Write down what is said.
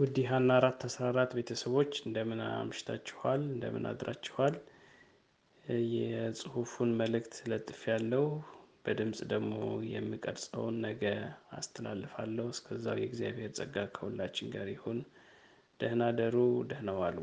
ውድ ሀና አራት አስራ አራት ቤተሰቦች እንደምን አምሽታችኋል? እንደምን አድራችኋል? የጽሁፉን መልእክት ለጥፍ ያለው በድምጽ ደግሞ የምቀርጸውን ነገ አስተላልፋለሁ። እስከዛው የእግዚአብሔር ጸጋ ከሁላችን ጋር ይሁን። ደህና ደሩ፣ ደህና ዋሉ።